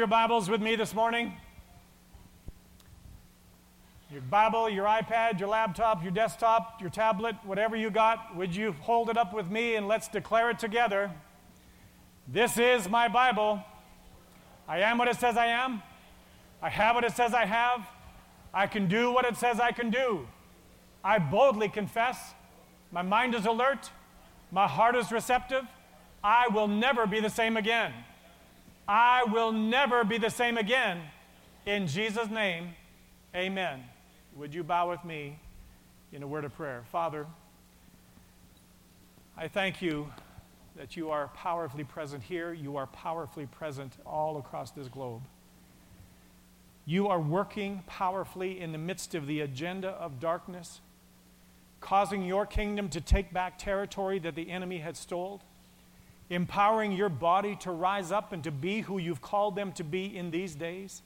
your Bibles with me this morning? Your Bible, your iPad, your laptop, your desktop, your tablet, whatever you got, would you hold it up with me and let's declare it together? This is my Bible. I am what it says I am. I have what it says I have. I can do what it says I can do. I boldly confess. My mind is alert. My heart is receptive. I will never be the same again. I will never be the same again. In Jesus' name, amen. Would you bow with me in a word of prayer? Father, I thank you that you are powerfully present here. You are powerfully present all across this globe. You are working powerfully in the midst of the agenda of darkness, causing your kingdom to take back territory that the enemy had stole, empowering your body to rise up and to be who you've called them to be in these days.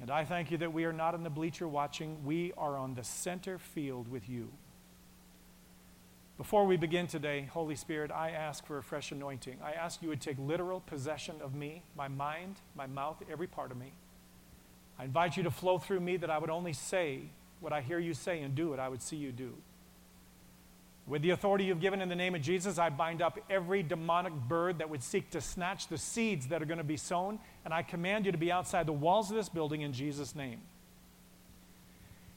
And I thank you that we are not in the bleacher watching, we are on the center field with you. Before we begin today, Holy Spirit, I ask for a fresh anointing. I ask you would take literal possession of me, my mind, my mouth, every part of me. I invite you to flow through me that I would only say what I hear you say and do what I would see you do. With the authority you've given in the name of Jesus, I bind up every demonic bird that would seek to snatch the seeds that are going to be sown, and I command you to be outside the walls of this building in Jesus' name.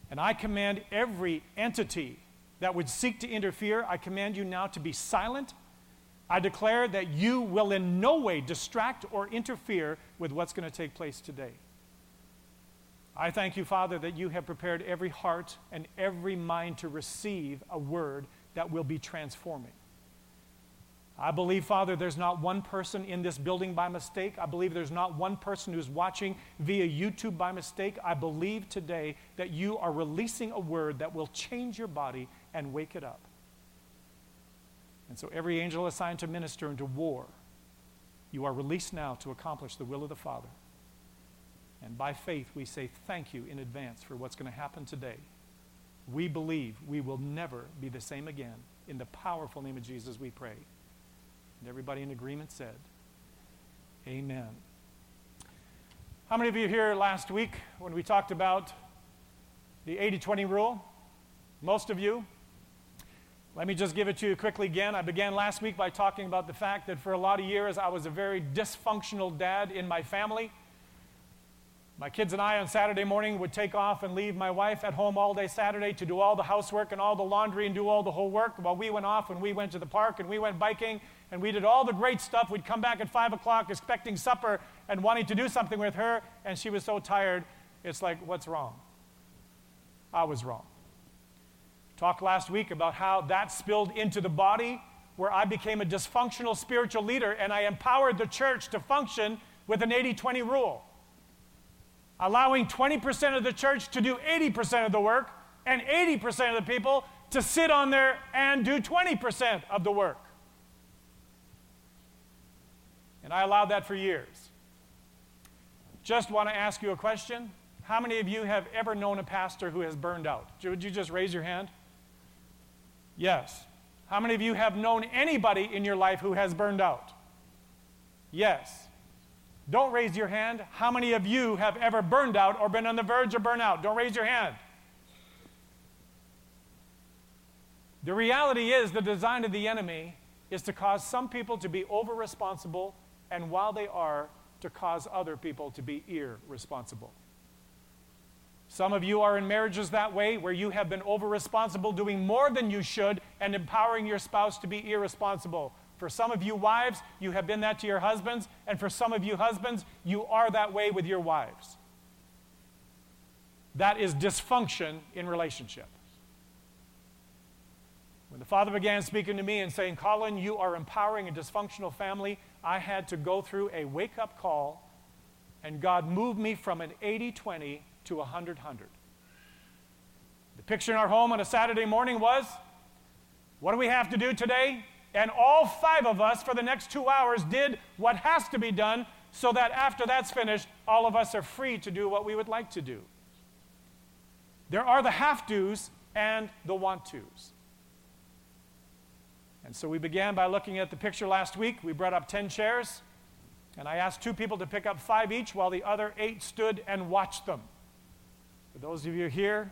And I command every entity that would seek to interfere, I command you now to be silent. I declare that you will in no way distract or interfere with what's going to take place today. I thank you, Father, that you have prepared every heart and every mind to receive a word that will be transforming. I believe, Father, there's not one person in this building by mistake. I believe there's not one person who's watching via YouTube by mistake. I believe today that you are releasing a word that will change your body and wake it up. And so, every angel assigned to minister into war, you are released now to accomplish the will of the Father. And by faith, we say thank you in advance for what's going to happen today we believe we will never be the same again. In the powerful name of Jesus, we pray. And everybody in agreement said, Amen. How many of you here last week when we talked about the 80 20 rule? Most of you. Let me just give it to you quickly again. I began last week by talking about the fact that for a lot of years I was a very dysfunctional dad in my family. My kids and I on Saturday morning would take off and leave my wife at home all day Saturday to do all the housework and all the laundry and do all the whole work while we went off and we went to the park and we went biking and we did all the great stuff. We'd come back at 5 o'clock expecting supper and wanting to do something with her, and she was so tired. It's like, what's wrong? I was wrong. Talked last week about how that spilled into the body where I became a dysfunctional spiritual leader and I empowered the church to function with an 80 20 rule allowing 20% of the church to do 80% of the work and 80% of the people to sit on there and do 20% of the work. And I allowed that for years. Just want to ask you a question. How many of you have ever known a pastor who has burned out? Would you just raise your hand? Yes. How many of you have known anybody in your life who has burned out? Yes. Don't raise your hand. How many of you have ever burned out or been on the verge of burnout? Don't raise your hand. The reality is, the design of the enemy is to cause some people to be over responsible, and while they are, to cause other people to be irresponsible. Some of you are in marriages that way, where you have been over responsible, doing more than you should, and empowering your spouse to be irresponsible. For some of you wives, you have been that to your husbands, and for some of you husbands, you are that way with your wives. That is dysfunction in relationship. When the father began speaking to me and saying, Collin, you are empowering a dysfunctional family, I had to go through a wake up call, and God moved me from an 80 20 to a 100 100. The picture in our home on a Saturday morning was what do we have to do today? And all five of us, for the next two hours, did what has to be done so that after that's finished, all of us are free to do what we would like to do. There are the have tos and the want tos. And so we began by looking at the picture last week. We brought up 10 chairs. And I asked two people to pick up five each while the other eight stood and watched them. For those of you here,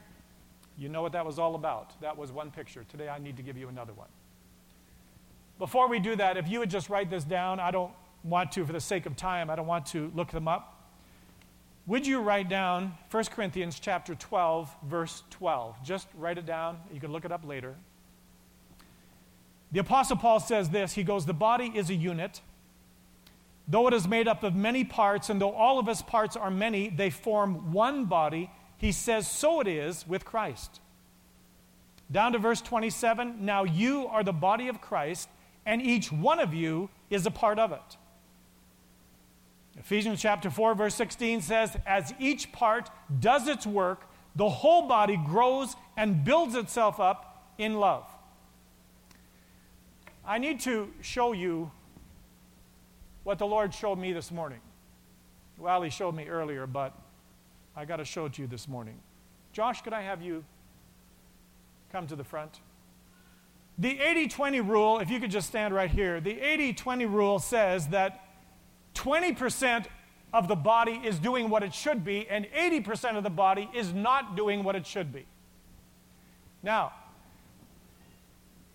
you know what that was all about. That was one picture. Today I need to give you another one. Before we do that, if you would just write this down, I don't want to, for the sake of time, I don't want to look them up. Would you write down 1 Corinthians chapter 12, verse 12? Just write it down. You can look it up later. The Apostle Paul says this He goes, The body is a unit. Though it is made up of many parts, and though all of its parts are many, they form one body. He says, So it is with Christ. Down to verse 27 Now you are the body of Christ, and each one of you is a part of it. Ephesians chapter 4, verse 16 says, As each part does its work, the whole body grows and builds itself up in love. I need to show you what the Lord showed me this morning. Well, He showed me earlier, but I got to show it to you this morning. Josh, could I have you come to the front? The 80 20 rule, if you could just stand right here, the 80 20 rule says that 20% of the body is doing what it should be, and 80% of the body is not doing what it should be. Now,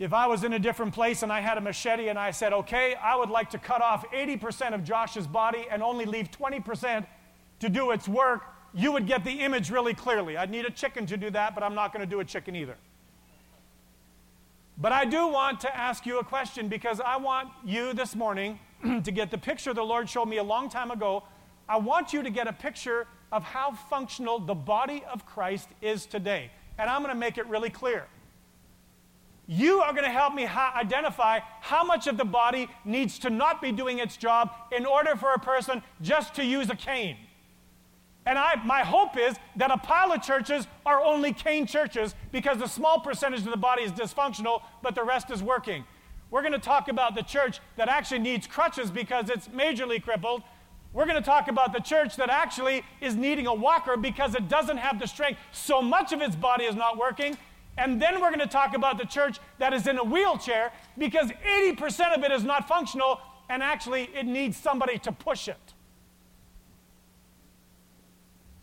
if I was in a different place and I had a machete and I said, okay, I would like to cut off 80% of Josh's body and only leave 20% to do its work, you would get the image really clearly. I'd need a chicken to do that, but I'm not going to do a chicken either. But I do want to ask you a question because I want you this morning to get the picture the Lord showed me a long time ago. I want you to get a picture of how functional the body of Christ is today. And I'm going to make it really clear. You are going to help me ha- identify how much of the body needs to not be doing its job in order for a person just to use a cane. And I, my hope is that a pile of churches are only cane churches because a small percentage of the body is dysfunctional, but the rest is working. We're going to talk about the church that actually needs crutches because it's majorly crippled. We're going to talk about the church that actually is needing a walker because it doesn't have the strength. So much of its body is not working. And then we're going to talk about the church that is in a wheelchair because 80% of it is not functional and actually it needs somebody to push it.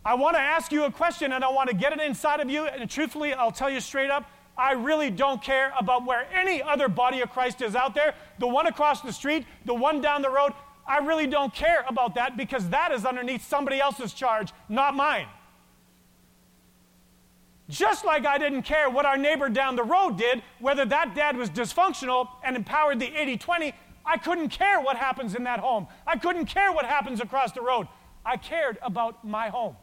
I want to ask you a question and I want to get it inside of you. And truthfully, I'll tell you straight up I really don't care about where any other body of Christ is out there the one across the street, the one down the road. I really don't care about that because that is underneath somebody else's charge, not mine. Just like I didn't care what our neighbor down the road did, whether that dad was dysfunctional and empowered the 80 20, I couldn't care what happens in that home. I couldn't care what happens across the road. I cared about my home.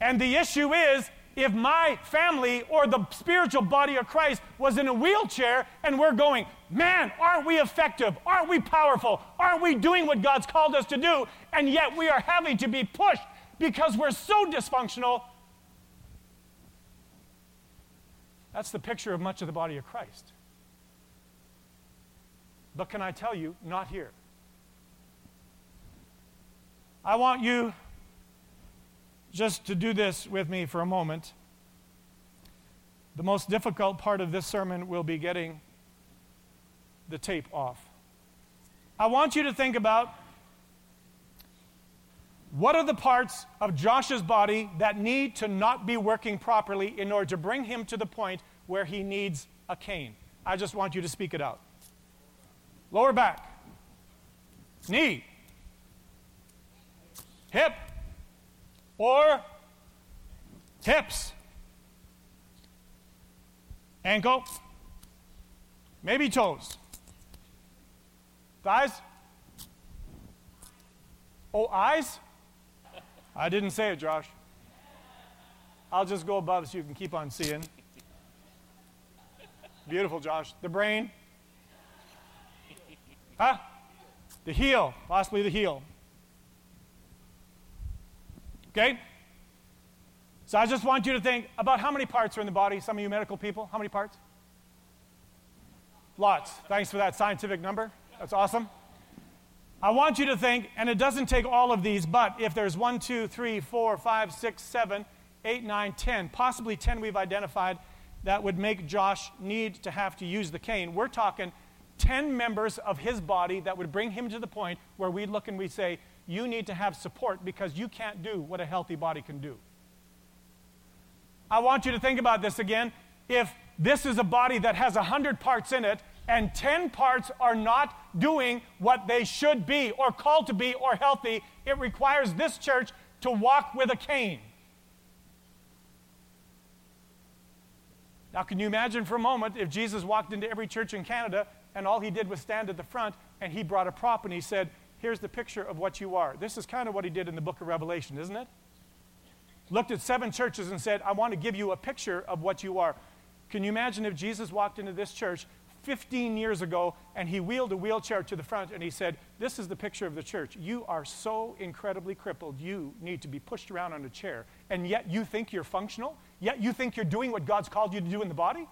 And the issue is if my family or the spiritual body of Christ was in a wheelchair and we're going, man, aren't we effective? Aren't we powerful? Aren't we doing what God's called us to do? And yet we are having to be pushed because we're so dysfunctional. That's the picture of much of the body of Christ. But can I tell you, not here. I want you just to do this with me for a moment. The most difficult part of this sermon will be getting the tape off. I want you to think about what are the parts of Josh's body that need to not be working properly in order to bring him to the point where he needs a cane? I just want you to speak it out. Lower back, knee, hip, or hips, ankle, maybe toes, thighs. Oh, eyes? I didn't say it, Josh. I'll just go above so you can keep on seeing. Beautiful, Josh. The brain? Huh? The heel, possibly the heel. Okay? So I just want you to think about how many parts are in the body. Some of you medical people, how many parts? Lots. Thanks for that scientific number. That's awesome. I want you to think, and it doesn't take all of these, but if there's one, two, three, four, five, six, seven, eight, nine, ten, possibly ten we've identified that would make Josh need to have to use the cane, we're talking 10 members of his body that would bring him to the point where we'd look and we'd say, You need to have support because you can't do what a healthy body can do. I want you to think about this again. If this is a body that has 100 parts in it, and 10 parts are not doing what they should be or called to be or healthy, it requires this church to walk with a cane. Now, can you imagine for a moment if Jesus walked into every church in Canada and all he did was stand at the front and he brought a prop and he said, Here's the picture of what you are. This is kind of what he did in the book of Revelation, isn't it? Looked at seven churches and said, I want to give you a picture of what you are. Can you imagine if Jesus walked into this church 15 years ago and he wheeled a wheelchair to the front and he said, This is the picture of the church. You are so incredibly crippled, you need to be pushed around on a chair. And yet you think you're functional? Yet you think you're doing what God's called you to do in the body?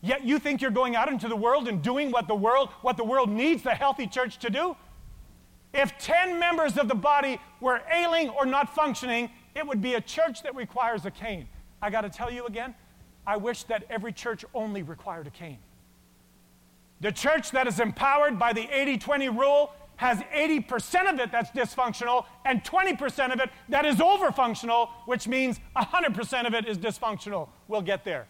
Yet you think you're going out into the world and doing what the world, what the world needs the healthy church to do? If 10 members of the body were ailing or not functioning, it would be a church that requires a cane. I got to tell you again, I wish that every church only required a cane. The church that is empowered by the 80 20 rule has 80% of it that's dysfunctional and 20% of it that is overfunctional, which means 100% of it is dysfunctional. We'll get there.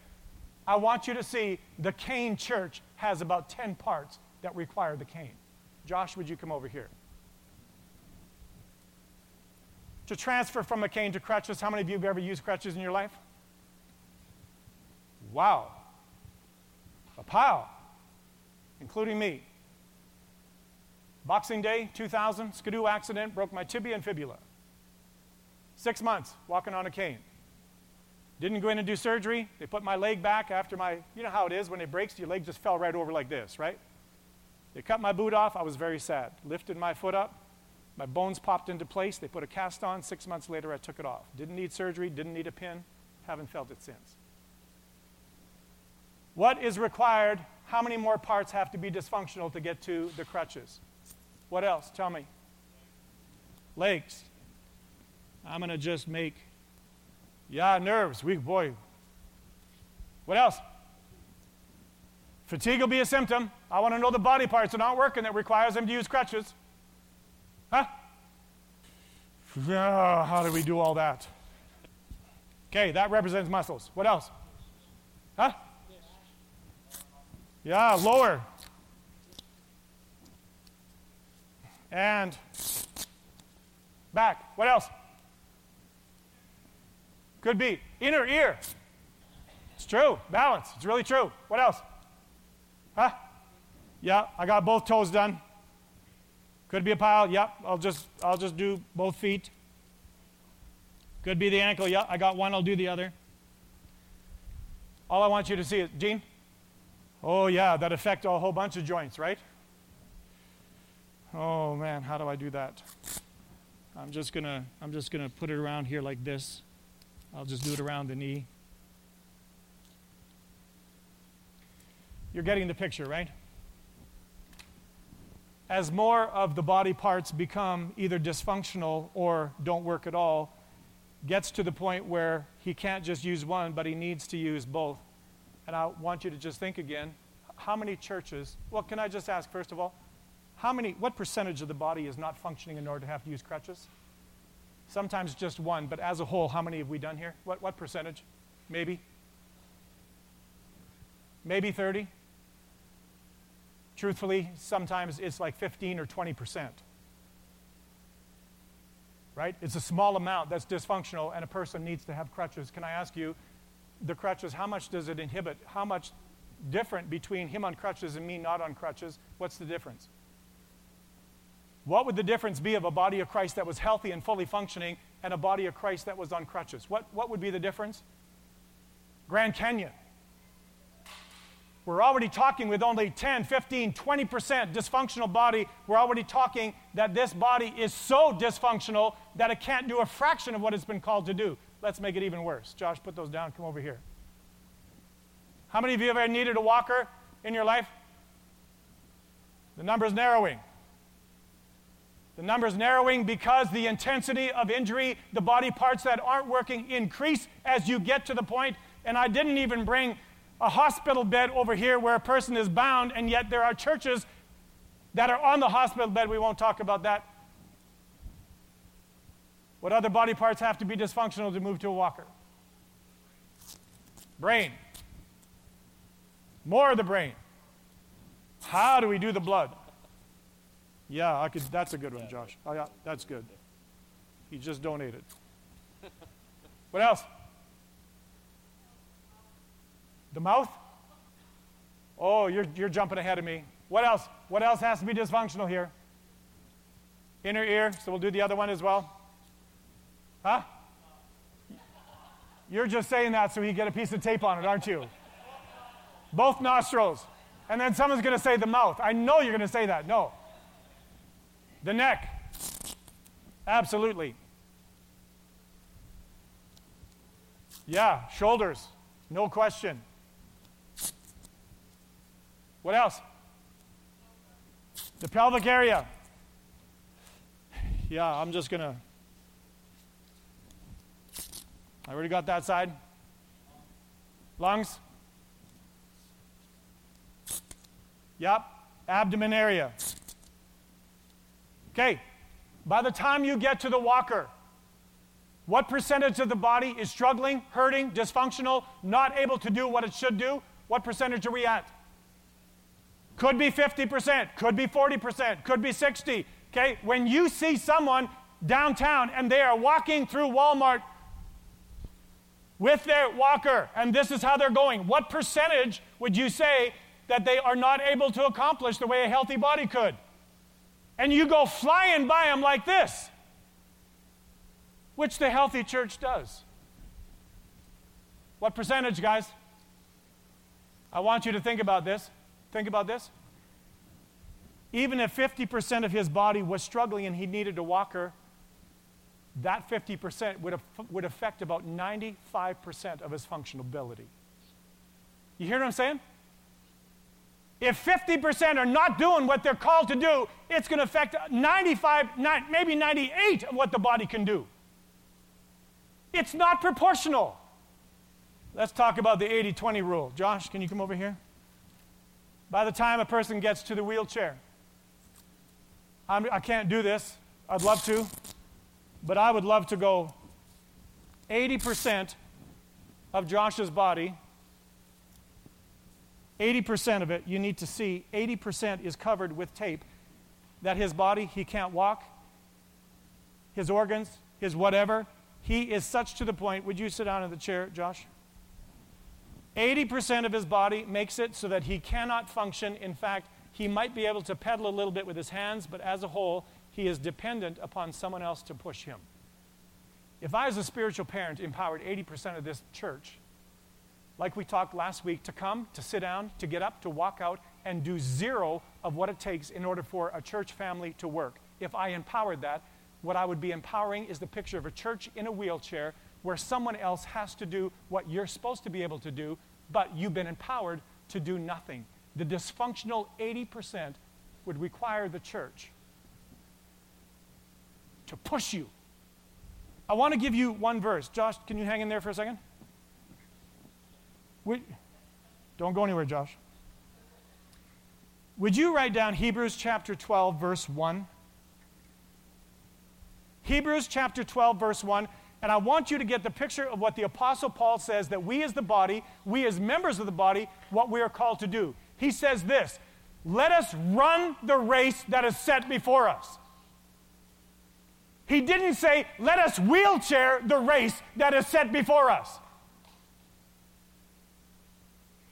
I want you to see the cane church has about 10 parts that require the cane. Josh, would you come over here? To transfer from a cane to crutches, how many of you have ever used crutches in your life? Wow. A pile, including me. Boxing Day 2000, skidoo accident, broke my tibia and fibula. Six months walking on a cane. Didn't go in and do surgery. They put my leg back after my, you know how it is when it breaks, your leg just fell right over like this, right? They cut my boot off. I was very sad. Lifted my foot up. My bones popped into place. They put a cast on. Six months later, I took it off. Didn't need surgery, didn't need a pin. Haven't felt it since. What is required? How many more parts have to be dysfunctional to get to the crutches? What else? Tell me. Legs. I'm going to just make, yeah, nerves, weak boy. What else? Fatigue will be a symptom. I want to know the body parts that aren't working that requires them to use crutches. Huh? Ah, how do we do all that? Okay, that represents muscles. What else? Huh? Yeah, lower. And back. What else? Could be inner ear. It's true. Balance. It's really true. What else? Huh? Yeah, I got both toes done. Could be a pile. Yep, I'll just I'll just do both feet. Could be the ankle. Yep, I got one. I'll do the other. All I want you to see is Gene. Oh yeah, that affect a whole bunch of joints, right? Oh man, how do I do that? I'm just gonna I'm just gonna put it around here like this. I'll just do it around the knee. You're getting the picture, right? As more of the body parts become either dysfunctional or don't work at all, gets to the point where he can't just use one, but he needs to use both. And I want you to just think again how many churches, well, can I just ask, first of all, how many, what percentage of the body is not functioning in order to have to use crutches? Sometimes just one, but as a whole, how many have we done here? What, what percentage? Maybe? Maybe 30? Truthfully, sometimes it's like 15 or 20 percent. Right? It's a small amount that's dysfunctional, and a person needs to have crutches. Can I ask you, the crutches, how much does it inhibit? How much different between him on crutches and me not on crutches? What's the difference? What would the difference be of a body of Christ that was healthy and fully functioning and a body of Christ that was on crutches? What, what would be the difference? Grand Canyon. We're already talking with only 10, 15, 20% dysfunctional body. We're already talking that this body is so dysfunctional that it can't do a fraction of what it's been called to do. Let's make it even worse. Josh, put those down. Come over here. How many of you have ever needed a walker in your life? The number's narrowing. The number's narrowing because the intensity of injury, the body parts that aren't working increase as you get to the point. And I didn't even bring a hospital bed over here where a person is bound, and yet there are churches that are on the hospital bed. We won't talk about that. What other body parts have to be dysfunctional to move to a walker? Brain. More of the brain. How do we do the blood? Yeah, I could, that's a good one, Josh. Oh, yeah, that's good. He just donated. What else? The mouth? Oh, you're, you're jumping ahead of me. What else? What else has to be dysfunctional here? Inner ear, so we'll do the other one as well. Huh? You're just saying that so you get a piece of tape on it, aren't you? Both nostrils. And then someone's going to say the mouth. I know you're going to say that. No. The neck. Absolutely. Yeah, shoulders. No question. What else? The pelvic area. Yeah, I'm just going to. I already got that side. Lungs. Yep. Abdomen area. Okay. By the time you get to the walker, what percentage of the body is struggling, hurting, dysfunctional, not able to do what it should do? What percentage are we at? Could be 50%, could be 40%, could be 60. Okay? When you see someone downtown and they are walking through Walmart with their walker and this is how they're going, what percentage would you say that they are not able to accomplish the way a healthy body could? And you go flying by them like this, which the healthy church does. What percentage, guys? I want you to think about this. Think about this. Even if 50% of his body was struggling and he needed a walker, that 50% would, would affect about 95% of his functionability. You hear what I'm saying? If 50% are not doing what they're called to do, it's going to affect 95, maybe 98 of what the body can do. It's not proportional. Let's talk about the 80 20 rule. Josh, can you come over here? By the time a person gets to the wheelchair. I'm, I can not do this. I'd love to. But I would love to go 80% of Josh's body, 80% of it, you need to see, 80% is covered with tape. That his body, he can't walk, his organs, his whatever, he is such to the point. Would you sit down in the chair, Josh? 80% of his body makes it so that he cannot function. In fact, he might be able to pedal a little bit with his hands, but as a whole, he is dependent upon someone else to push him. If I, as a spiritual parent, empowered 80% of this church, like we talked last week, to come, to sit down, to get up, to walk out, and do zero of what it takes in order for a church family to work, if I empowered that, what I would be empowering is the picture of a church in a wheelchair where someone else has to do what you're supposed to be able to do, but you've been empowered to do nothing. The dysfunctional 80% would require the church to push you. I want to give you one verse. Josh, can you hang in there for a second? We, don't go anywhere, Josh. Would you write down Hebrews chapter 12, verse 1? Hebrews chapter 12, verse 1. And I want you to get the picture of what the Apostle Paul says that we as the body, we as members of the body, what we are called to do. He says this Let us run the race that is set before us. He didn't say, Let us wheelchair the race that is set before us.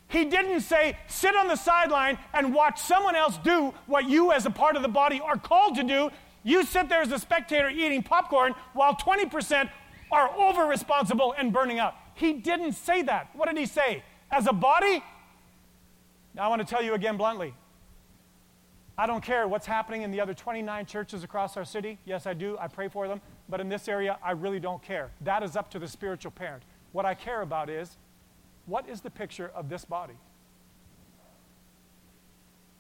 He didn't say, sit on the sideline and watch someone else do what you, as a part of the body, are called to do. You sit there as a spectator eating popcorn while 20% are over responsible and burning out. He didn't say that. What did he say? As a body? Now I want to tell you again bluntly. I don't care what's happening in the other 29 churches across our city. Yes, I do. I pray for them. But in this area, I really don't care. That is up to the spiritual parent. What I care about is what is the picture of this body?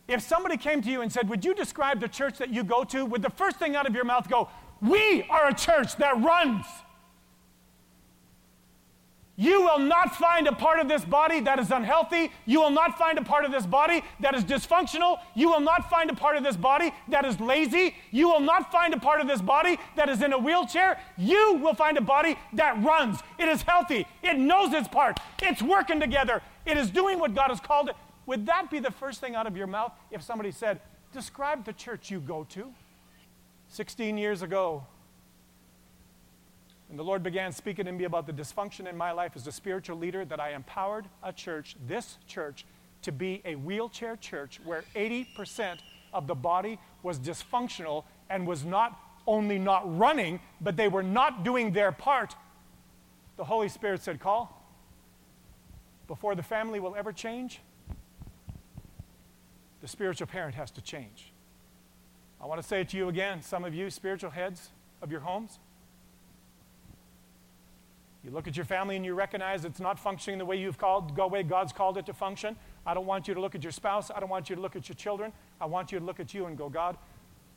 If somebody came to you and said, Would you describe the church that you go to? Would the first thing out of your mouth go, We are a church that runs? You will not find a part of this body that is unhealthy. You will not find a part of this body that is dysfunctional. You will not find a part of this body that is lazy. You will not find a part of this body that is in a wheelchair. You will find a body that runs. It is healthy. It knows its part. It's working together. It is doing what God has called it. Would that be the first thing out of your mouth if somebody said, Describe the church you go to? 16 years ago, and the Lord began speaking to me about the dysfunction in my life as a spiritual leader that I empowered a church, this church, to be a wheelchair church where 80% of the body was dysfunctional and was not only not running, but they were not doing their part. The Holy Spirit said, Call, before the family will ever change, the spiritual parent has to change. I want to say it to you again, some of you spiritual heads of your homes. You look at your family and you recognize it's not functioning the way you've called, way God's called it to function. I don't want you to look at your spouse. I don't want you to look at your children. I want you to look at you and go, God,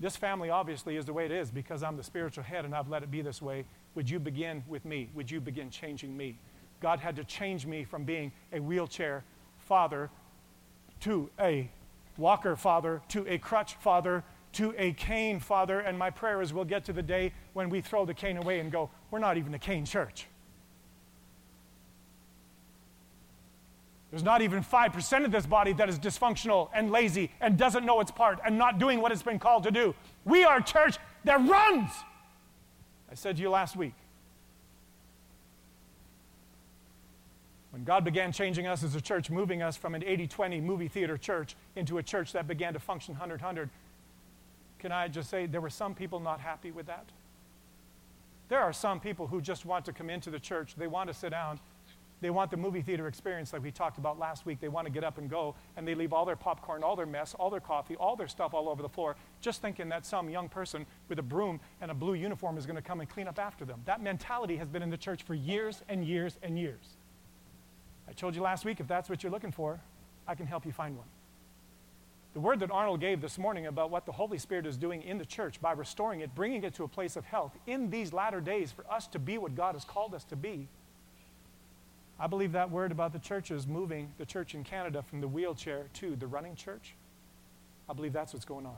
this family obviously is the way it is because I'm the spiritual head and I've let it be this way. Would you begin with me? Would you begin changing me? God had to change me from being a wheelchair father to a walker father to a crutch father to a cane father. And my prayer is we'll get to the day when we throw the cane away and go, we're not even a cane church. There's not even 5% of this body that is dysfunctional and lazy and doesn't know its part and not doing what it's been called to do. We are a church that runs. I said to you last week. When God began changing us as a church, moving us from an 80 20 movie theater church into a church that began to function 100 100, can I just say there were some people not happy with that? There are some people who just want to come into the church, they want to sit down, they want the movie theater experience like we talked about last week. They want to get up and go, and they leave all their popcorn, all their mess, all their coffee, all their stuff all over the floor, just thinking that some young person with a broom and a blue uniform is going to come and clean up after them. That mentality has been in the church for years and years and years. I told you last week if that's what you're looking for, I can help you find one. The word that Arnold gave this morning about what the Holy Spirit is doing in the church by restoring it, bringing it to a place of health in these latter days for us to be what God has called us to be I believe that word about the church is moving the church in Canada from the wheelchair to the running church. I believe that's what's going on.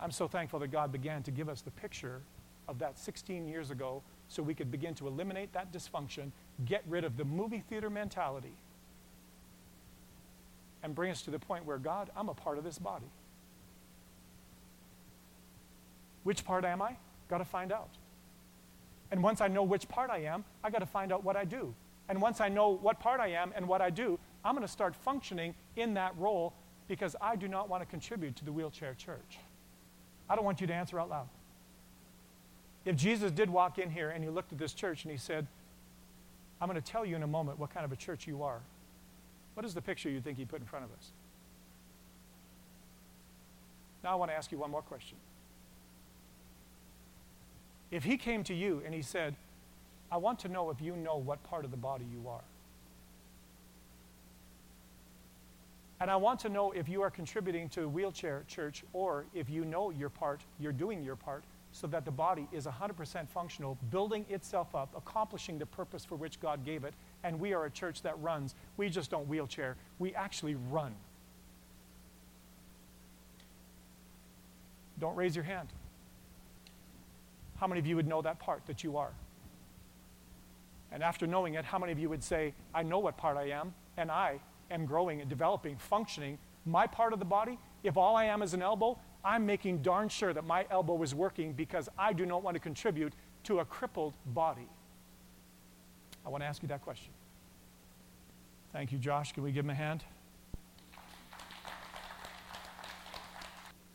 I'm so thankful that God began to give us the picture of that 16 years ago so we could begin to eliminate that dysfunction, get rid of the movie theater mentality, and bring us to the point where, God, I'm a part of this body. Which part am I? Got to find out. And once I know which part I am, I got to find out what I do. And once I know what part I am and what I do, I'm going to start functioning in that role because I do not want to contribute to the wheelchair church. I don't want you to answer out loud. If Jesus did walk in here and he looked at this church and he said, I'm going to tell you in a moment what kind of a church you are, what is the picture you think he put in front of us? Now I want to ask you one more question. If he came to you and he said, I want to know if you know what part of the body you are. And I want to know if you are contributing to a wheelchair church or if you know your part, you're doing your part so that the body is 100% functional, building itself up, accomplishing the purpose for which God gave it. And we are a church that runs. We just don't wheelchair, we actually run. Don't raise your hand. How many of you would know that part that you are? And after knowing it, how many of you would say, I know what part I am, and I am growing and developing, functioning my part of the body? If all I am is an elbow, I'm making darn sure that my elbow is working because I do not want to contribute to a crippled body. I want to ask you that question. Thank you, Josh. Can we give him a hand?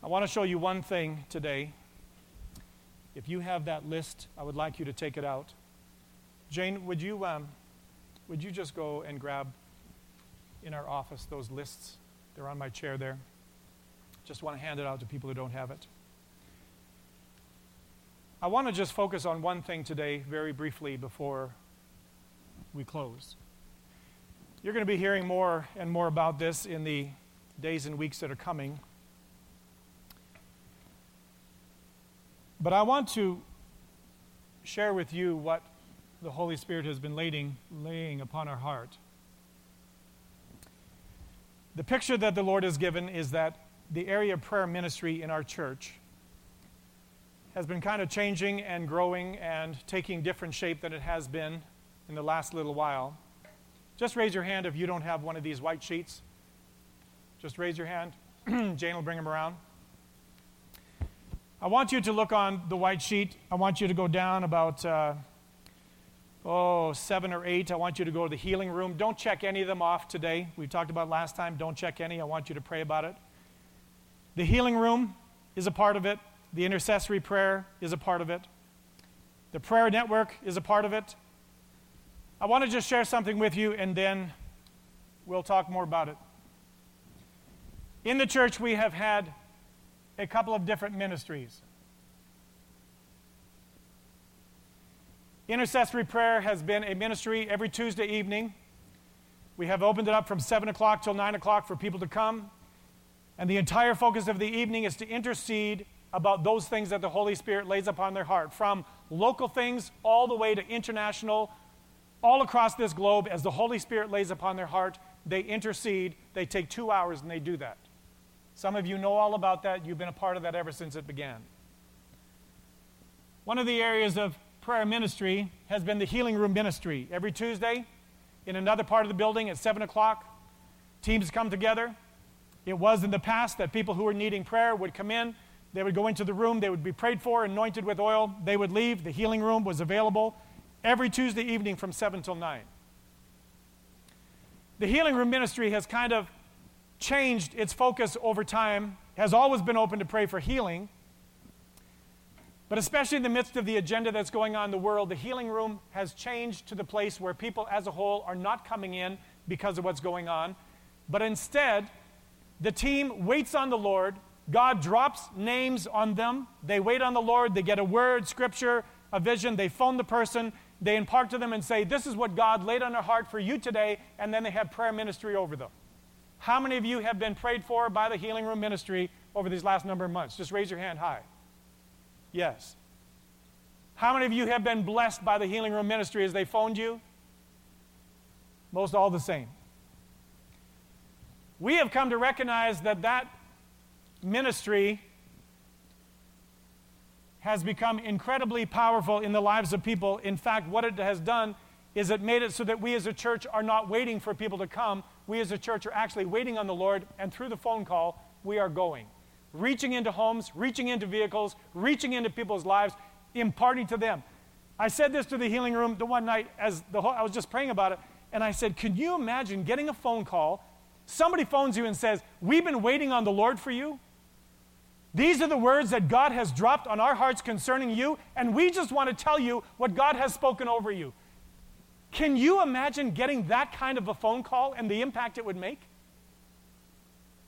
I want to show you one thing today if you have that list, I would like you to take it out. Jane, would you, um, would you just go and grab in our office those lists? They're on my chair there. Just want to hand it out to people who don't have it. I want to just focus on one thing today, very briefly, before we close. You're going to be hearing more and more about this in the days and weeks that are coming. But I want to share with you what the Holy Spirit has been laying, laying upon our heart. The picture that the Lord has given is that the area of prayer ministry in our church has been kind of changing and growing and taking different shape than it has been in the last little while. Just raise your hand if you don't have one of these white sheets. Just raise your hand. Jane will bring them around. I want you to look on the white sheet. I want you to go down about, uh, oh, seven or eight. I want you to go to the healing room. Don't check any of them off today. We talked about last time. Don't check any. I want you to pray about it. The healing room is a part of it. The intercessory prayer is a part of it. The prayer network is a part of it. I want to just share something with you and then we'll talk more about it. In the church, we have had a couple of different ministries. Intercessory prayer has been a ministry every Tuesday evening. We have opened it up from 7 o'clock till 9 o'clock for people to come. And the entire focus of the evening is to intercede about those things that the Holy Spirit lays upon their heart, from local things all the way to international, all across this globe, as the Holy Spirit lays upon their heart, they intercede. They take two hours and they do that. Some of you know all about that. You've been a part of that ever since it began. One of the areas of prayer ministry has been the healing room ministry. Every Tuesday, in another part of the building at 7 o'clock, teams come together. It was in the past that people who were needing prayer would come in, they would go into the room, they would be prayed for, anointed with oil, they would leave. The healing room was available every Tuesday evening from 7 till 9. The healing room ministry has kind of changed its focus over time, has always been open to pray for healing. But especially in the midst of the agenda that's going on in the world, the healing room has changed to the place where people as a whole are not coming in because of what's going on, but instead, the team waits on the Lord. God drops names on them. They wait on the Lord. They get a word, scripture, a vision. They phone the person. They impart to them and say, This is what God laid on their heart for you today. And then they have prayer ministry over them. How many of you have been prayed for by the Healing Room Ministry over these last number of months? Just raise your hand high. Yes. How many of you have been blessed by the Healing Room Ministry as they phoned you? Most all the same. We have come to recognize that that ministry has become incredibly powerful in the lives of people. In fact, what it has done is it made it so that we as a church are not waiting for people to come, we as a church are actually waiting on the Lord, and through the phone call, we are going. Reaching into homes, reaching into vehicles, reaching into people's lives, imparting to them. I said this to the healing room the one night as the whole, I was just praying about it, and I said, Can you imagine getting a phone call? Somebody phones you and says, We've been waiting on the Lord for you. These are the words that God has dropped on our hearts concerning you, and we just want to tell you what God has spoken over you. Can you imagine getting that kind of a phone call and the impact it would make?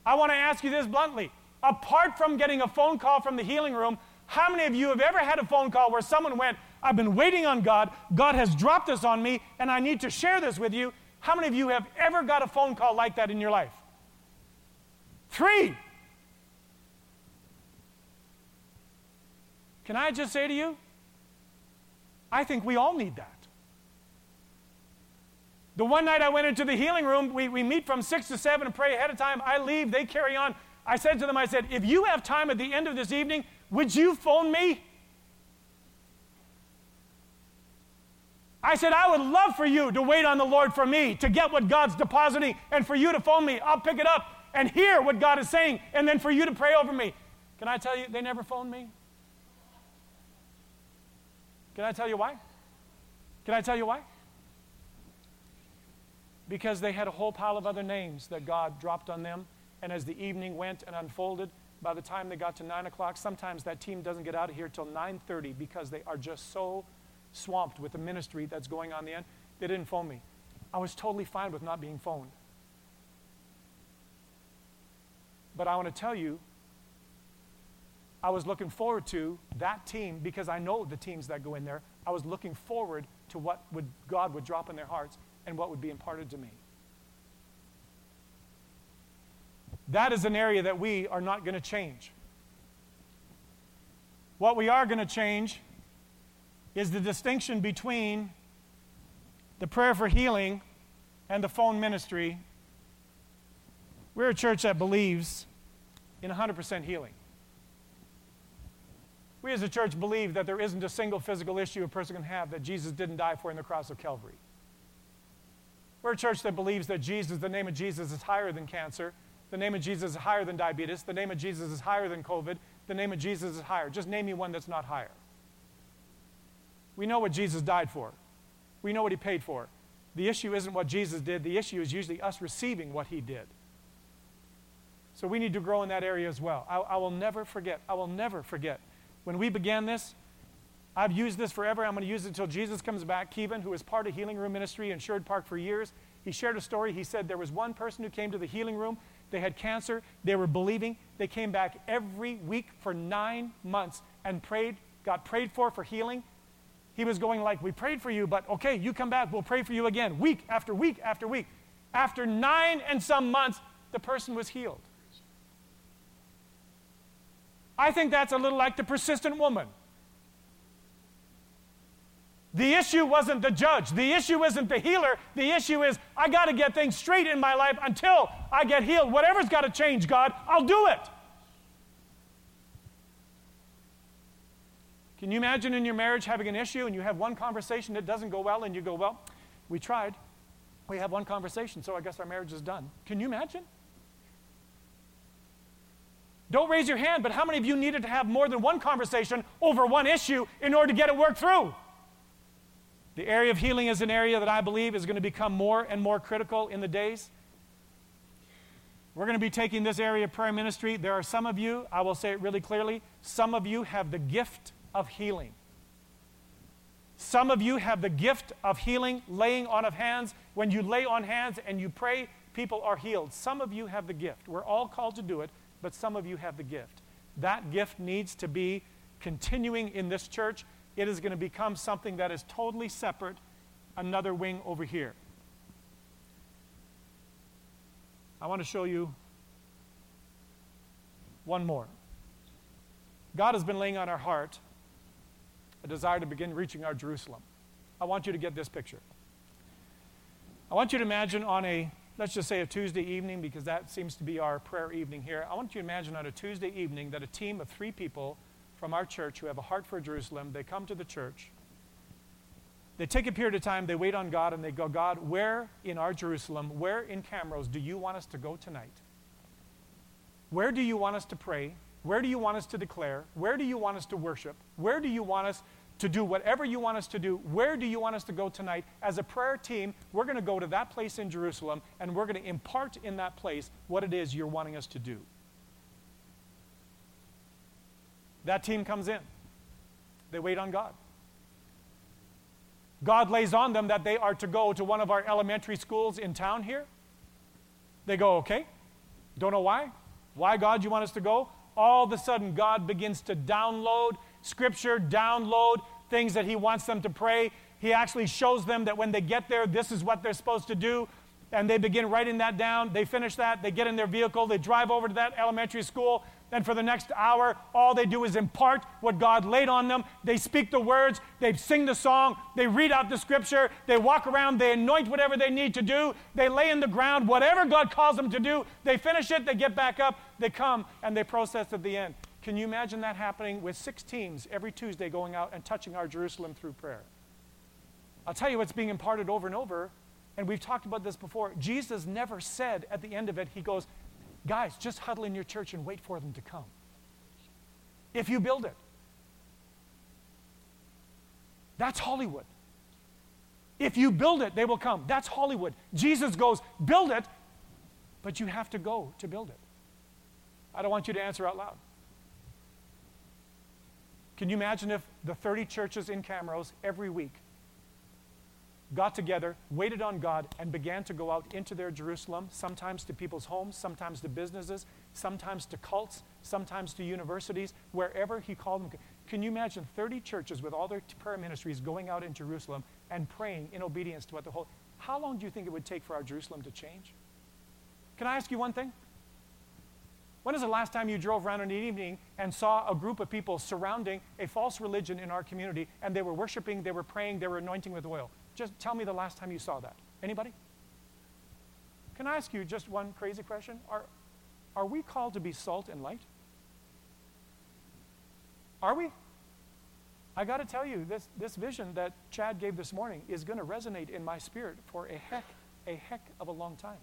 I want to ask you this bluntly. Apart from getting a phone call from the healing room, how many of you have ever had a phone call where someone went, I've been waiting on God, God has dropped this on me, and I need to share this with you? How many of you have ever got a phone call like that in your life? Three. Can I just say to you? I think we all need that. The one night I went into the healing room, we, we meet from 6 to 7 and pray ahead of time. I leave, they carry on. I said to them, I said, if you have time at the end of this evening, would you phone me? I said, I would love for you to wait on the Lord for me, to get what God's depositing, and for you to phone me. I'll pick it up and hear what God is saying, and then for you to pray over me. Can I tell you, they never phoned me? Can I tell you why? Can I tell you why? Because they had a whole pile of other names that God dropped on them. And as the evening went and unfolded, by the time they got to 9 o'clock, sometimes that team doesn't get out of here till 9.30 because they are just so swamped with the ministry that's going on the end. They didn't phone me. I was totally fine with not being phoned. But I want to tell you, I was looking forward to that team because I know the teams that go in there. I was looking forward to what would God would drop in their hearts and what would be imparted to me. That is an area that we are not going to change. What we are going to change is the distinction between the prayer for healing and the phone ministry, we're a church that believes in 100% healing. We as a church believe that there isn't a single physical issue a person can have that Jesus didn't die for in the cross of Calvary. We're a church that believes that Jesus, the name of Jesus, is higher than cancer. The name of Jesus is higher than diabetes. The name of Jesus is higher than COVID. The name of Jesus is higher. Just name me one that's not higher. We know what Jesus died for, we know what he paid for. The issue isn't what Jesus did, the issue is usually us receiving what he did. So we need to grow in that area as well. I, I will never forget, I will never forget. When we began this, I've used this forever. I'm going to use it until Jesus comes back. Kevin, who was part of Healing Room Ministry in Sherwood Park for years, he shared a story. He said there was one person who came to the healing room. They had cancer. They were believing. They came back every week for nine months and prayed, got prayed for for healing. He was going like, We prayed for you, but okay, you come back, we'll pray for you again, week after week after week. After nine and some months, the person was healed. I think that's a little like the persistent woman. The issue wasn't the judge. The issue isn't the healer. The issue is I got to get things straight in my life until I get healed. Whatever's got to change, God, I'll do it. Can you imagine in your marriage having an issue and you have one conversation that doesn't go well and you go, Well, we tried. We have one conversation, so I guess our marriage is done. Can you imagine? Don't raise your hand, but how many of you needed to have more than one conversation over one issue in order to get it worked through? The area of healing is an area that I believe is going to become more and more critical in the days. We're going to be taking this area of prayer ministry. There are some of you, I will say it really clearly, some of you have the gift of healing. Some of you have the gift of healing, laying on of hands. When you lay on hands and you pray, people are healed. Some of you have the gift. We're all called to do it, but some of you have the gift. That gift needs to be continuing in this church. It is going to become something that is totally separate, another wing over here. I want to show you one more. God has been laying on our heart a desire to begin reaching our Jerusalem. I want you to get this picture. I want you to imagine on a, let's just say a Tuesday evening, because that seems to be our prayer evening here. I want you to imagine on a Tuesday evening that a team of three people from our church who have a heart for Jerusalem, they come to the church. They take a period of time, they wait on God, and they go, God, where in our Jerusalem, where in Camrose do you want us to go tonight? Where do you want us to pray? Where do you want us to declare? Where do you want us to worship? Where do you want us to do whatever you want us to do? Where do you want us to go tonight? As a prayer team, we're going to go to that place in Jerusalem and we're going to impart in that place what it is you're wanting us to do. That team comes in. They wait on God. God lays on them that they are to go to one of our elementary schools in town here. They go, okay. Don't know why. Why, God, you want us to go? all of a sudden God begins to download scripture, download things that He wants them to pray. He actually shows them that when they get there, this is what they're supposed to do. And they begin writing that down. They finish that. They get in their vehicle. They drive over to that elementary school. And for the next hour, all they do is impart what God laid on them. They speak the words, they sing the song, they read out the scripture, they walk around, they anoint whatever they need to do, they lay in the ground, whatever God calls them to do, they finish it, they get back up, they come, and they process at the end. Can you imagine that happening with six teams every Tuesday going out and touching our Jerusalem through prayer? I'll tell you what's being imparted over and over, and we've talked about this before. Jesus never said at the end of it, He goes, Guys, just huddle in your church and wait for them to come. If you build it, that's Hollywood. If you build it, they will come. That's Hollywood. Jesus goes, build it, but you have to go to build it. I don't want you to answer out loud. Can you imagine if the 30 churches in Camrose every week got together, waited on God, and began to go out into their Jerusalem, sometimes to people's homes, sometimes to businesses, sometimes to cults, sometimes to universities, wherever He called them. Can you imagine 30 churches with all their prayer ministries going out in Jerusalem and praying in obedience to what the whole. How long do you think it would take for our Jerusalem to change? Can I ask you one thing? When is the last time you drove around in the evening and saw a group of people surrounding a false religion in our community and they were worshiping, they were praying, they were anointing with oil? Just tell me the last time you saw that. Anybody? Can I ask you just one crazy question? Are, are we called to be salt and light? Are we? I got to tell you, this, this vision that Chad gave this morning is going to resonate in my spirit for a heck, a heck of a long time.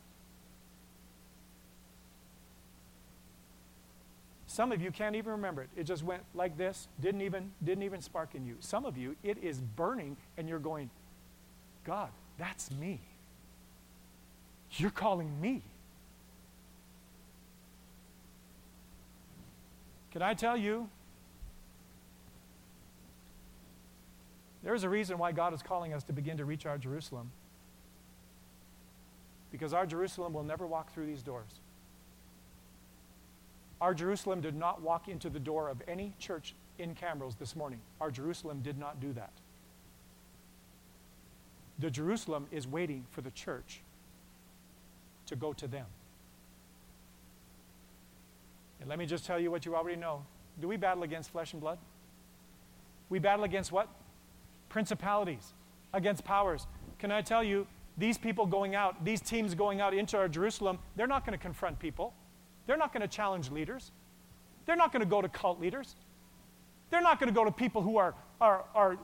Some of you can't even remember it. It just went like this, didn't even, didn't even spark in you. Some of you, it is burning, and you're going, God, that's me. You're calling me. Can I tell you? There's a reason why God is calling us to begin to reach our Jerusalem. Because our Jerusalem will never walk through these doors. Our Jerusalem did not walk into the door of any church in Camrose this morning. Our Jerusalem did not do that. The Jerusalem is waiting for the church to go to them. And let me just tell you what you already know. Do we battle against flesh and blood? We battle against what? Principalities, against powers. Can I tell you, these people going out, these teams going out into our Jerusalem, they're not going to confront people. They're not going to challenge leaders. They're not going to go to cult leaders. They're not going to go to people who are, are, are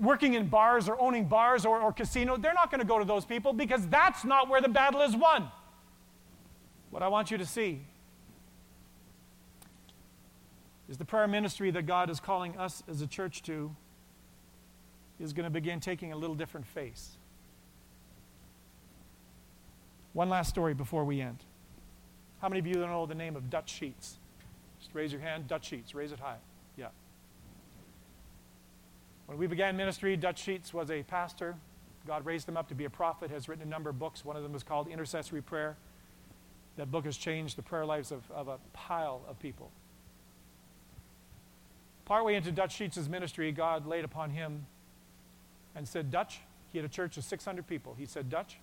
working in bars or owning bars or, or casino. They're not going to go to those people because that's not where the battle is won. What I want you to see is the prayer ministry that God is calling us as a church to is going to begin taking a little different face. One last story before we end. How many of you know the name of Dutch Sheets? Just raise your hand. Dutch Sheets. Raise it high. When we began ministry, Dutch Sheets was a pastor. God raised him up to be a prophet, has written a number of books. One of them was called Intercessory Prayer. That book has changed the prayer lives of, of a pile of people. Partway into Dutch Sheets' ministry, God laid upon him and said, Dutch, he had a church of 600 people. He said, Dutch,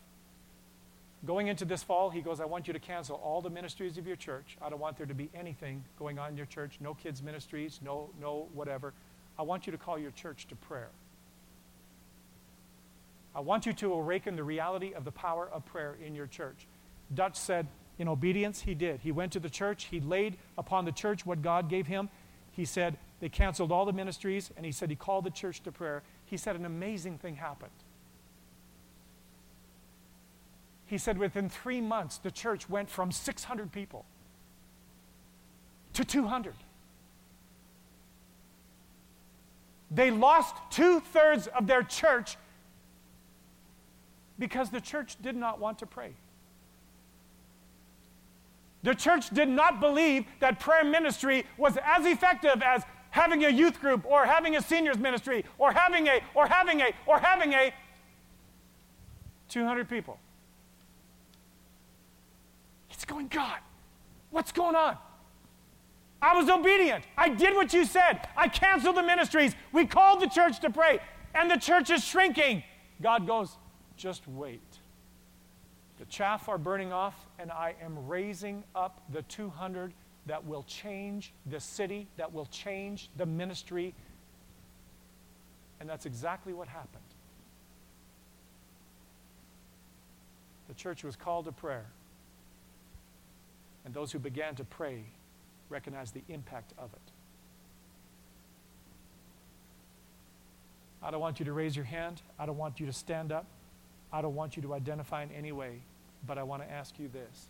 Going into this fall, he goes, I want you to cancel all the ministries of your church. I don't want there to be anything going on in your church, no kids' ministries, no, no whatever. I want you to call your church to prayer. I want you to awaken the reality of the power of prayer in your church. Dutch said, in obedience, he did. He went to the church, he laid upon the church what God gave him. He said, they canceled all the ministries, and he said he called the church to prayer. He said an amazing thing happened. He said within three months, the church went from 600 people to 200. They lost two thirds of their church because the church did not want to pray. The church did not believe that prayer ministry was as effective as having a youth group or having a seniors ministry or having a or having a or having a 200 people. He's going, God, what's going on? I was obedient. I did what you said. I canceled the ministries. We called the church to pray, and the church is shrinking. God goes, just wait. The chaff are burning off, and I am raising up the 200 that will change the city, that will change the ministry. And that's exactly what happened. The church was called to prayer. And those who began to pray recognized the impact of it. I don't want you to raise your hand. I don't want you to stand up. I don't want you to identify in any way. But I want to ask you this.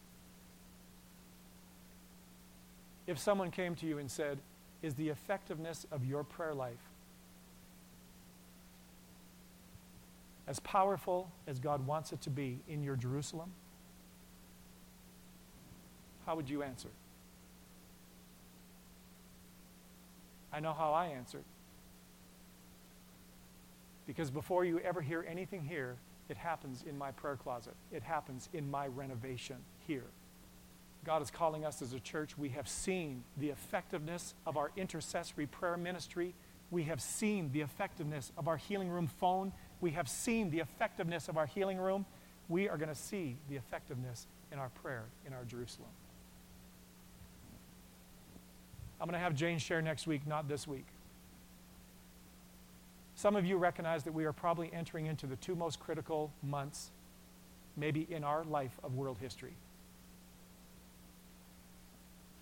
If someone came to you and said, Is the effectiveness of your prayer life as powerful as God wants it to be in your Jerusalem? How would you answer? I know how I answered. Because before you ever hear anything here, it happens in my prayer closet. It happens in my renovation here. God is calling us as a church. We have seen the effectiveness of our intercessory prayer ministry. We have seen the effectiveness of our healing room phone. We have seen the effectiveness of our healing room. We are going to see the effectiveness in our prayer in our Jerusalem. I'm going to have Jane share next week, not this week. Some of you recognize that we are probably entering into the two most critical months, maybe in our life of world history.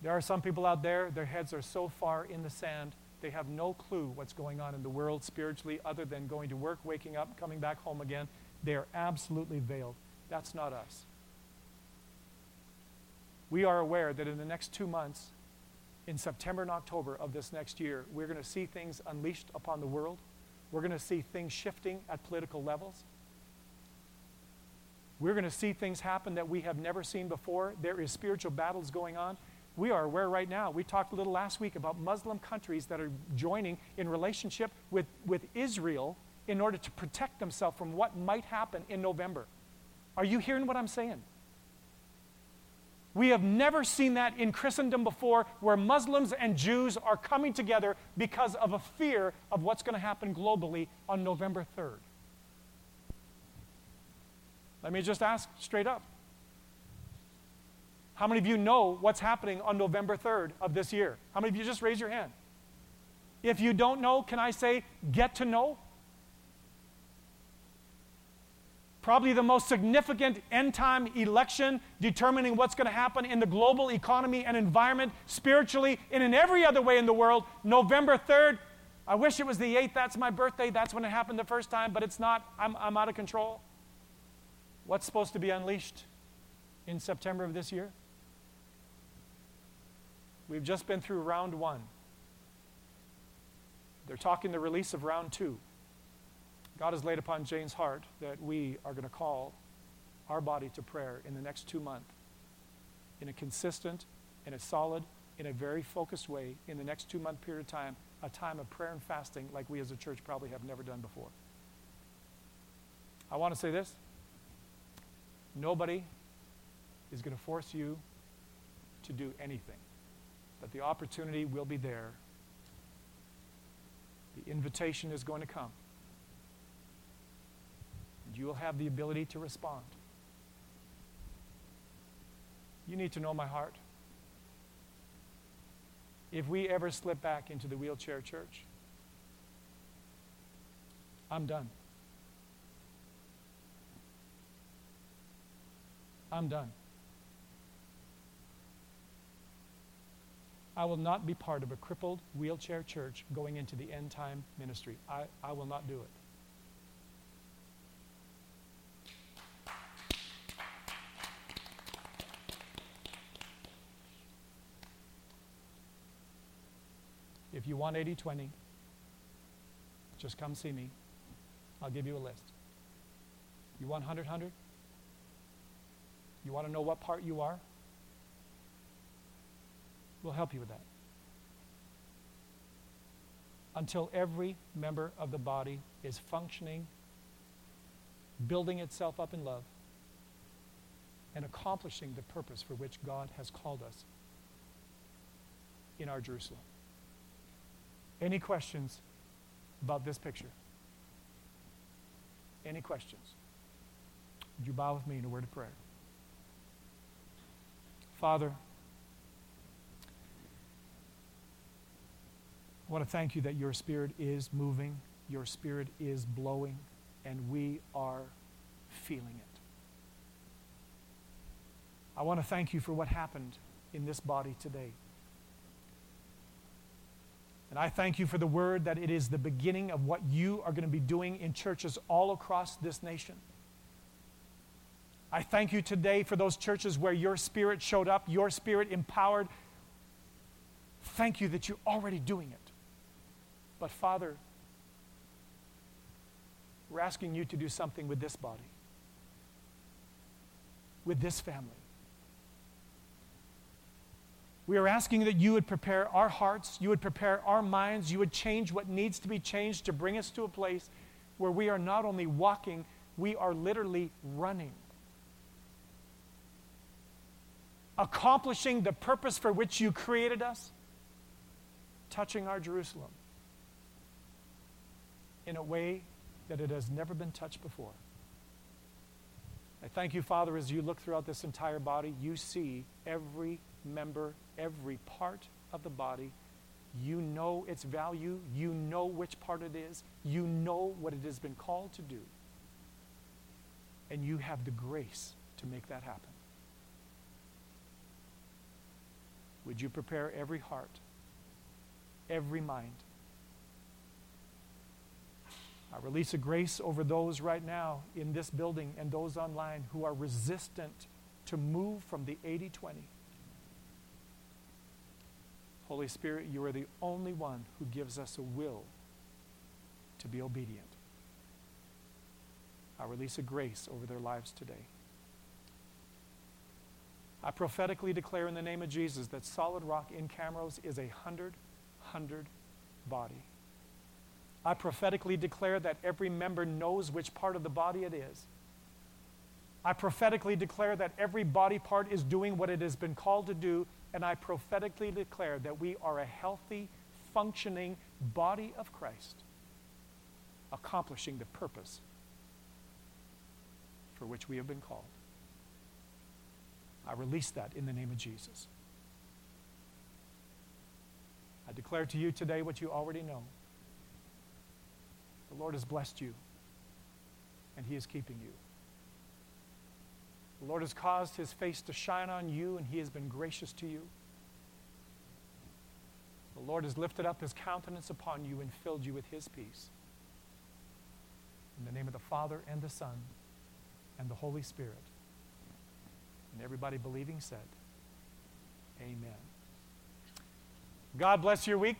There are some people out there, their heads are so far in the sand, they have no clue what's going on in the world spiritually other than going to work, waking up, coming back home again. They are absolutely veiled. That's not us. We are aware that in the next two months, in September and October of this next year, we're going to see things unleashed upon the world. We're going to see things shifting at political levels. We're going to see things happen that we have never seen before. There is spiritual battles going on. We are aware right now. We talked a little last week about Muslim countries that are joining in relationship with, with Israel in order to protect themselves from what might happen in November. Are you hearing what I'm saying? We have never seen that in Christendom before, where Muslims and Jews are coming together because of a fear of what's going to happen globally on November 3rd. Let me just ask straight up. How many of you know what's happening on November 3rd of this year? How many of you just raise your hand? If you don't know, can I say, get to know? Probably the most significant end time election determining what's going to happen in the global economy and environment, spiritually, and in every other way in the world. November 3rd. I wish it was the 8th. That's my birthday. That's when it happened the first time, but it's not. I'm, I'm out of control. What's supposed to be unleashed in September of this year? We've just been through round one. They're talking the release of round two. God has laid upon Jane's heart that we are going to call our body to prayer in the next two months in a consistent, in a solid, in a very focused way in the next two month period of time, a time of prayer and fasting like we as a church probably have never done before. I want to say this nobody is going to force you to do anything, but the opportunity will be there. The invitation is going to come you will have the ability to respond. You need to know my heart. If we ever slip back into the wheelchair church, I'm done. I'm done. I will not be part of a crippled wheelchair church going into the end time ministry. I, I will not do it. If you want 80 20, just come see me. I'll give you a list. You want 100 100? You want to know what part you are? We'll help you with that. Until every member of the body is functioning, building itself up in love, and accomplishing the purpose for which God has called us in our Jerusalem. Any questions about this picture? Any questions? Would you bow with me in a word of prayer? Father, I want to thank you that your Spirit is moving, your Spirit is blowing, and we are feeling it. I want to thank you for what happened in this body today. And I thank you for the word that it is the beginning of what you are going to be doing in churches all across this nation. I thank you today for those churches where your spirit showed up, your spirit empowered. Thank you that you're already doing it. But Father, we're asking you to do something with this body, with this family. We are asking that you would prepare our hearts, you would prepare our minds, you would change what needs to be changed to bring us to a place where we are not only walking, we are literally running. Accomplishing the purpose for which you created us, touching our Jerusalem in a way that it has never been touched before. I thank you, Father, as you look throughout this entire body, you see every member, every part of the body. You know its value. You know which part it is. You know what it has been called to do. And you have the grace to make that happen. Would you prepare every heart, every mind? I release a grace over those right now in this building and those online who are resistant to move from the 80 20. Holy Spirit, you are the only one who gives us a will to be obedient. I release a grace over their lives today. I prophetically declare in the name of Jesus that Solid Rock in Camrose is a hundred, hundred body. I prophetically declare that every member knows which part of the body it is. I prophetically declare that every body part is doing what it has been called to do, and I prophetically declare that we are a healthy, functioning body of Christ, accomplishing the purpose for which we have been called. I release that in the name of Jesus. I declare to you today what you already know. The Lord has blessed you, and He is keeping you. The Lord has caused His face to shine on you, and He has been gracious to you. The Lord has lifted up His countenance upon you and filled you with His peace. In the name of the Father, and the Son, and the Holy Spirit. And everybody believing said, Amen. God bless your week.